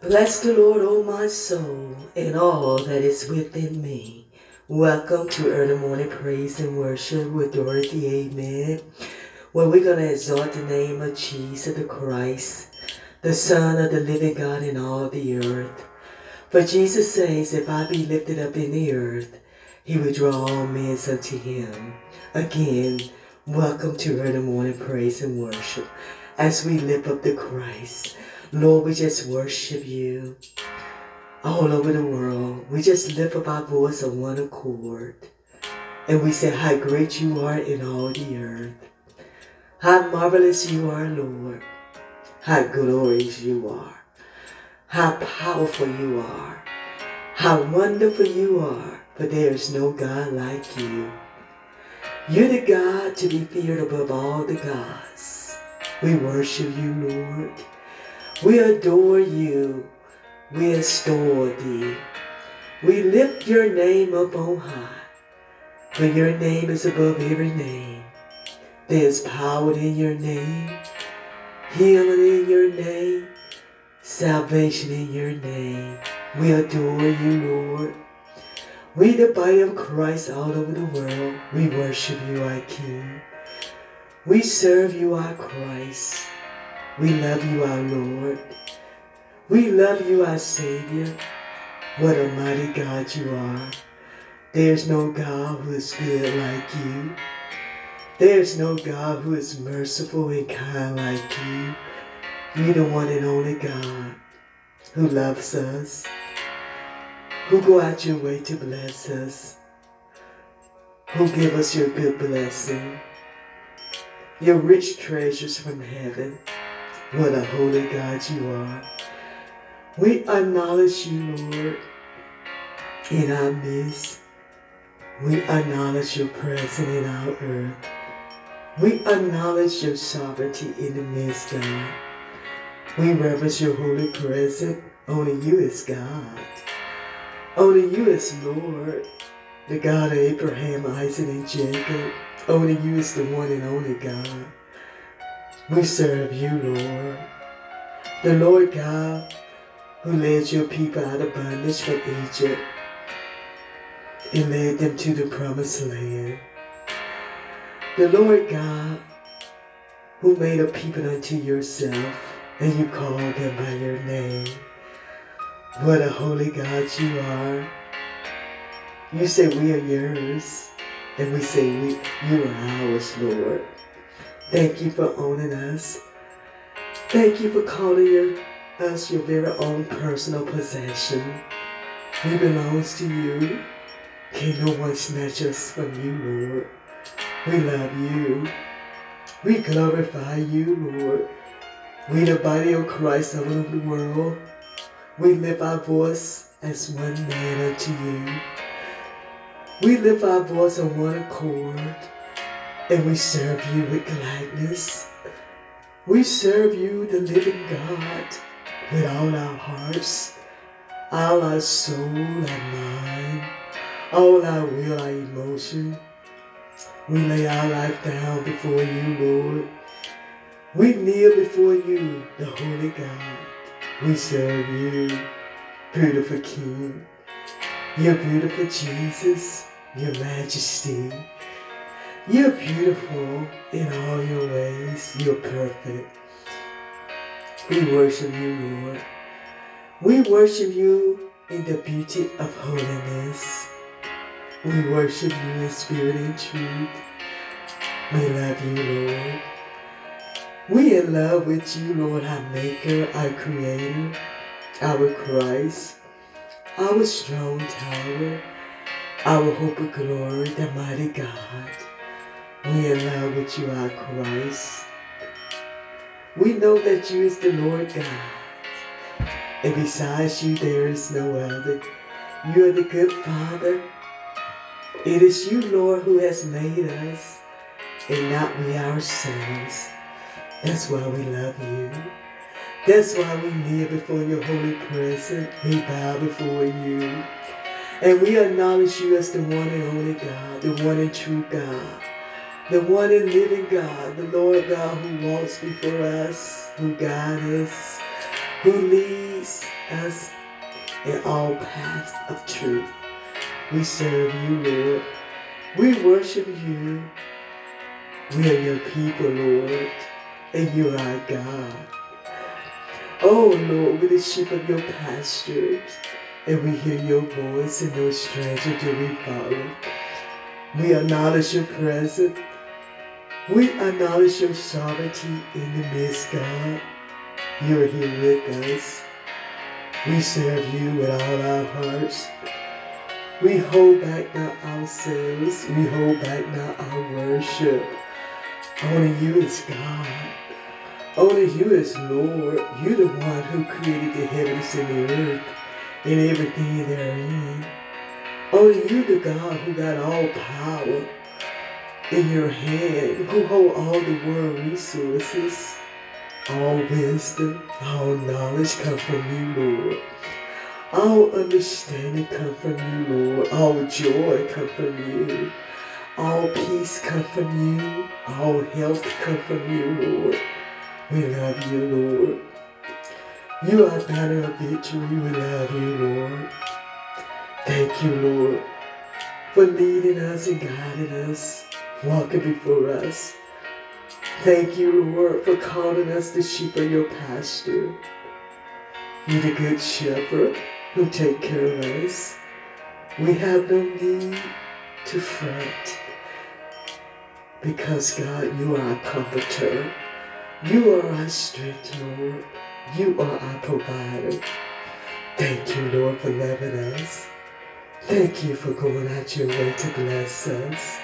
Bless the Lord, O oh, my soul, and all that is within me. Welcome to early morning praise and worship with Dorothy, amen. Where we're going to exalt the name of Jesus the Christ, the Son of the living God in all the earth. For Jesus says, If I be lifted up in the earth, he will draw all men unto him. Again, welcome to early morning praise and worship as we lift up the Christ. Lord, we just worship you all over the world. We just lift up our voice on one accord. And we say how great you are in all the earth. How marvelous you are, Lord. How glorious you are. How powerful you are. How wonderful you are. For there is no God like you. You're the God to be feared above all the gods. We worship you, Lord. We adore you. We extol thee. We lift your name up on high. For your name is above every name. There's power in your name, healing in your name, salvation in your name. We adore you, Lord. We, the body of Christ all over the world, we worship you, our King. We serve you, our Christ. We love you, our Lord. We love you, our Savior. What a mighty God you are. There's no God who is good like you. There's no God who is merciful and kind like you. You're the one and only God who loves us, who go out your way to bless us, who give us your good blessing, your rich treasures from heaven. What a holy God you are. We acknowledge you, Lord, in our midst. We acknowledge your presence in our earth. We acknowledge your sovereignty in the midst, God. We reverence your holy presence. Only you is God. Only you is Lord, the God of Abraham, Isaac, and Jacob. Only you is the one and only God. We serve you, Lord. The Lord God who led your people out of bondage from Egypt and led them to the promised land. The Lord God who made a people unto yourself and you called them by your name. What a holy God you are. You say we are yours and we say we, you are ours, Lord. Thank you for owning us. Thank you for calling your, us your very own personal possession. We belongs to you. Can no one snatch us from you, Lord. We love you. We glorify you, Lord. We the body of Christ all over the world. We lift our voice as one man unto you. We lift our voice on one accord and we serve you with gladness. We serve you, the living God, with all our hearts, all our soul, our mind, all our will, our emotion. We lay our life down before you, Lord. We kneel before you, the Holy God. We serve you, beautiful King. Your beautiful Jesus, your majesty. You're beautiful in all your ways. You're perfect. We worship you, Lord. We worship you in the beauty of holiness. We worship you in spirit and truth. We love you, Lord. We in love with you, Lord, our Maker, our Creator, our Christ, our strong tower, our hope of glory, the mighty God. We love with you, are Christ. We know that you is the Lord God. And besides you, there is no other. You are the good Father. It is you, Lord, who has made us, and not we ourselves. That's why we love you. That's why we kneel before your holy presence. We bow before you. And we acknowledge you as the one and only God, the one and true God the one and living God, the Lord God who walks before us, who guides us, who leads us in all paths of truth. We serve you, Lord. We worship you. We are your people, Lord, and you are God. Oh, Lord, we're the sheep of your pastures, and we hear your voice, and no stranger do we follow. We acknowledge your presence. We acknowledge your sovereignty in the midst, God. You are here with us. We serve you with all our hearts. We hold back not ourselves. We hold back not our worship. Only you is God. Only you is Lord. You're the one who created the heavens and the earth and everything therein. Only you the God who got all power in your hand, who hold all the world resources. All wisdom, all knowledge come from you, Lord. All understanding come from you, Lord. All joy come from you. All peace come from you. All health come from you, Lord. We love you, Lord. You are banner of victory. We love you, Lord. Thank you, Lord, for leading us and guiding us, walking before us. Thank you, Lord, for calling us the sheep of your pasture. You're the good shepherd who take care of us. We have no need to fret because, God, you are our comforter. You are our strength, Lord. You are our provider. Thank you, Lord, for loving us. Thank you for going out your way to bless us.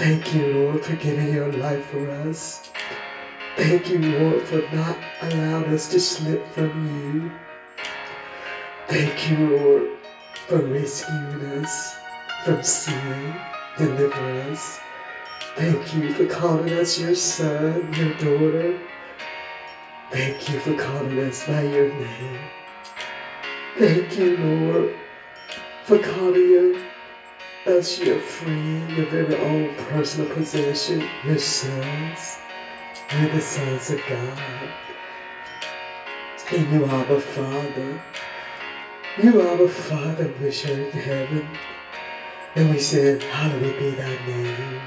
Thank you, Lord, for giving your life for us. Thank you, Lord, for not allowing us to slip from you. Thank you, Lord, for rescuing us from sin, deliver us. Thank you for calling us your son, your daughter. Thank you for calling us by your name. Thank you, Lord, for calling us your friend, your very own personal possession, your sons. We're the sons of God. And you are the Father. You are the Father which art in heaven. And we said, Hallowed be thy name.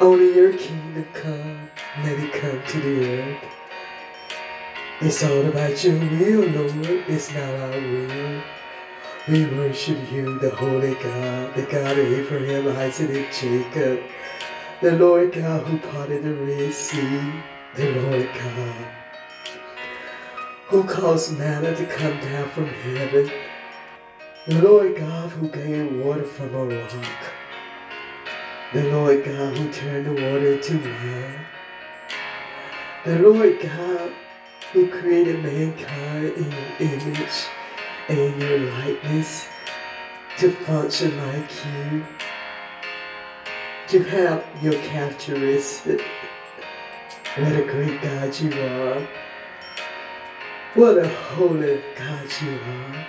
Only your kingdom come, let it come to the earth. It's all about your will, Lord. It's not our will. We worship you, the Holy God, the God of Abraham, Isaac, and Jacob, the Lord God who parted the Red Sea, the Lord God who caused manna to come down from heaven, the Lord God who gave water from a rock, the Lord God who turned the water into wine, the Lord God who created mankind in your image and your likeness to function like you, to have your characteristics. What a great God you are. What a holy God you are.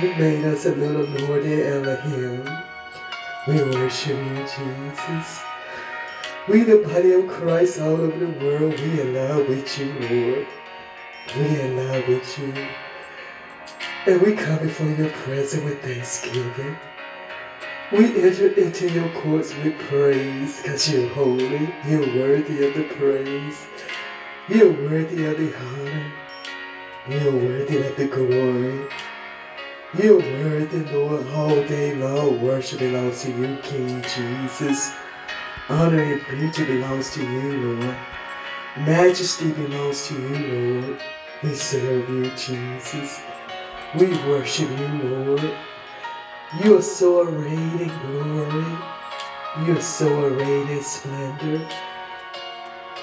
You made us a little Lord in Elohim. We worship you, Jesus. We, the body of Christ all over the world, we in love with you, Lord. We in love with you. And we come before your presence with thanksgiving. We enter into your courts with praise because you're holy. You're worthy of the praise. You're worthy of the honor. You're worthy of the glory. You're worthy, Lord, all day long. Worship belongs to you, King Jesus. Honor and beauty belongs to you, Lord. Majesty belongs to you, Lord. We serve you, Jesus. We worship you, Lord. You are so arrayed in glory. You are so arrayed in splendor.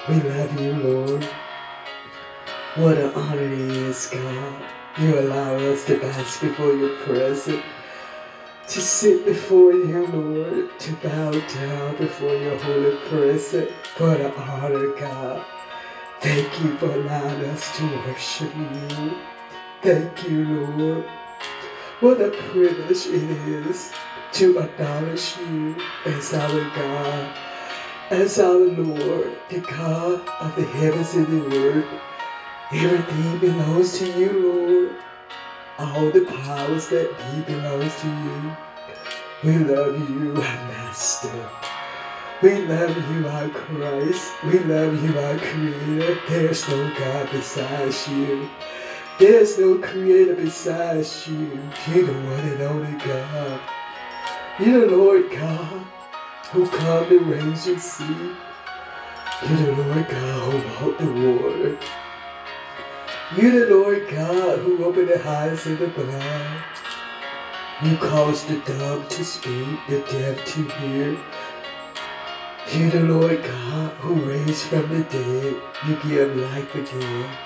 We love you, Lord. What an honor it is, God. You allow us to bask before your presence, to sit before you, Lord, to bow down before your holy presence. What an honor, God. Thank you for allowing us to worship you. Thank you, Lord. What a privilege it is to acknowledge you as our God, as our Lord, the God of the heavens and the earth Everything belongs to you, Lord. All the powers that be belongs to you. We love you, our Master. We love you, our Christ. We love you, our Creator. There's no God besides you. There's no Creator besides you. You're the one and only God. You're the Lord God who come to raise your sea. You're the Lord God who walked the water. You're the Lord God who opened the eyes of the blind. You caused the dumb to speak, the deaf to hear. You're the Lord God who raised from the dead. You give life again.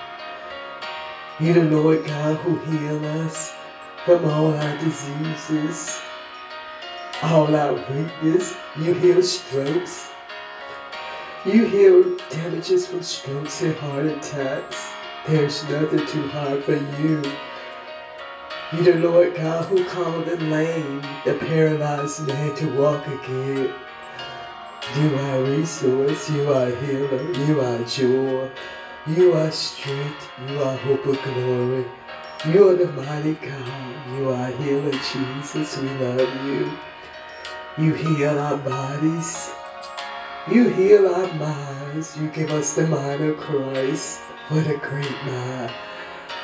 You're the Lord God who heal us from all our diseases all our weakness. You heal strokes. You heal damages from strokes and heart attacks. There's nothing too hard for you. You the Lord God who called the lame, the paralyzed man to walk again. You are resource, you are healer, you are joy, you are strength, you are hope of glory. You are the mighty God, you are healer, Jesus, we love you. You heal our bodies. You heal our minds. You give us the mind of Christ. What a great mind.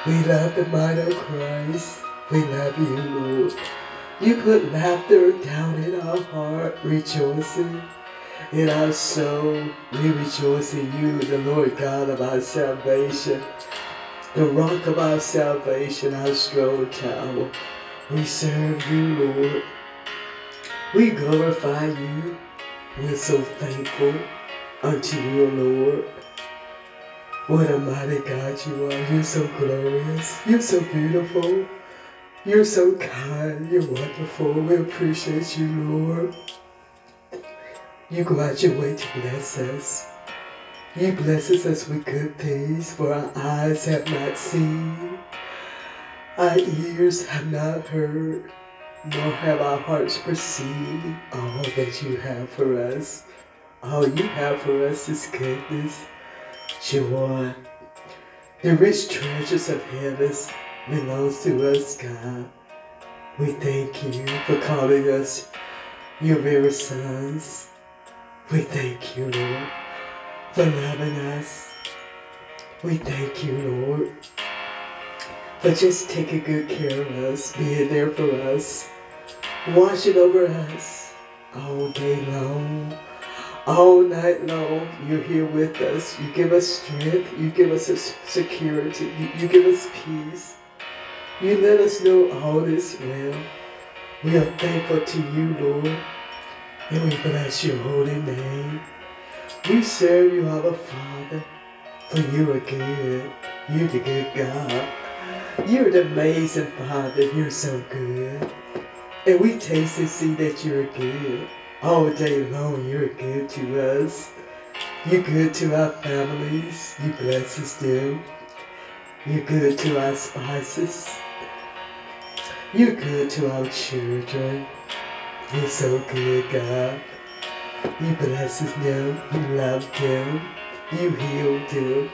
We love the mind of Christ. We love you, Lord. You put laughter down in our heart, rejoicing in our soul. We rejoice in you, the Lord God of our salvation, the rock of our salvation, our strong tower. We serve you, Lord. We glorify you. We're so thankful unto you, Lord. What a mighty God you are. You're so glorious. You're so beautiful. You're so kind. You're wonderful. We appreciate you, Lord. You to bless us. You blesses us with good things, for our eyes have not seen, our ears have not heard, nor have our hearts perceived all that you have for us. All you have for us is goodness, joy. The rich treasures of heaven belongs to us, God. We thank you for calling us your very sons. We thank you, Lord, for loving us. We thank you, Lord, for just taking good care of us, being there for us, watching over us all day long, all night long. You're here with us. You give us strength. You give us security. You, you give us peace. You let us know all is well. We are thankful to you, Lord, and we bless your holy name. We serve you, our Father, for you are good. You're the good God. You're the amazing Father. You're so good. And we taste and see that you're good. All day long, you're good to us. You're good to our families. You bless us them. You're good to our spouses. You're good to our children. You're so good, God. You bless them. You love them. You heal them.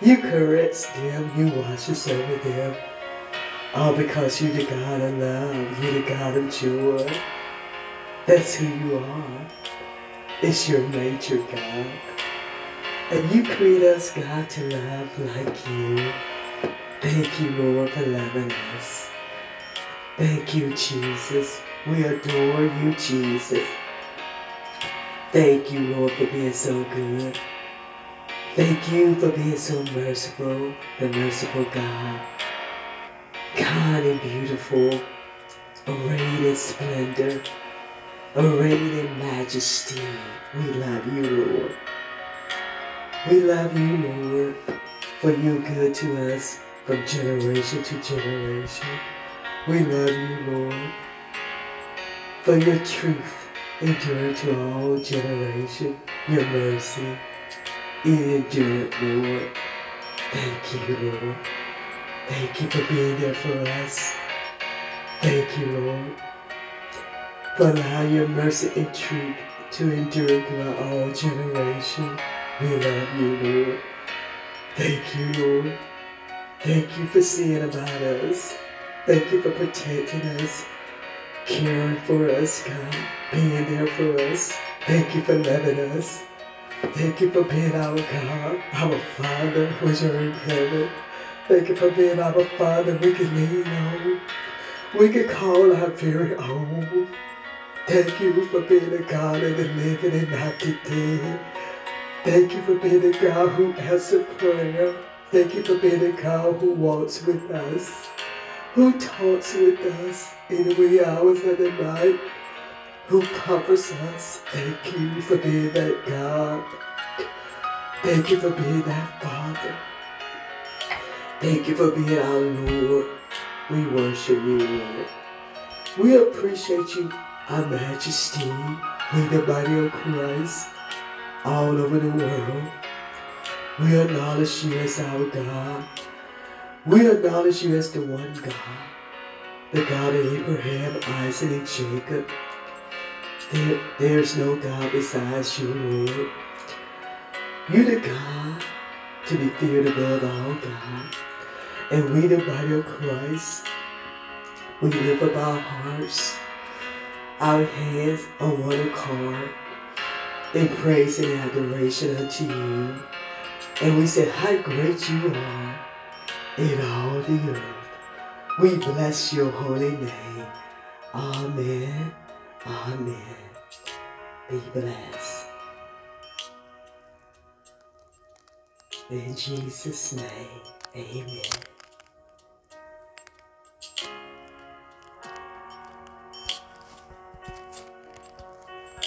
You caress them. You watch us over them. All because you're the God of love. You're the God of joy. That's who you are. It's your nature, God. And you create us, God, to love like you. Thank you, Lord, for loving us. Thank you, Jesus. We adore you, Jesus. Thank you, Lord, for being so good. Thank you for being so merciful, the merciful God. Kind and beautiful, arrayed in splendor, arrayed in majesty. We love you, Lord. We love you, Lord, for you're good to us from generation to generation. We love you, Lord, for your truth endure to all generation, your mercy endure, Lord. Thank you, Lord. Thank you for being there for us. Thank you, Lord, for allowing your mercy and truth to endure throughout all generation. We love you, Lord. Thank you, Lord. Thank you for seeing about us. Thank you for protecting us, caring for us, God, being there for us. Thank you for loving us. Thank you for being our God, our Father which are in heaven. Thank you for being our Father we can lean on. We can call our very own. Thank you for being a God of the living and not the dead. Thank you for being a God who answers prayer. Thank you for being a God who walks with us, who talks with us in the wee hours of the night who comforts us. Thank you for being that God. Thank you for being that Father. Thank you for being our Lord. We worship you, Lord. We appreciate you, our majesty, in the body of Christ, all over the world. We acknowledge you as our God. We acknowledge you as the one God, the God of Abraham, Isaac, and Jacob. There, there's no God besides you, Lord. You're the God to be feared above all, God. And we, the body of Christ, we lift up our hearts, our hands on one accord, in praise and adoration unto you. And we say, how great you are in all the earth. We bless your holy name. Amen. Amen. Be blessed. In Jesus' name, amen.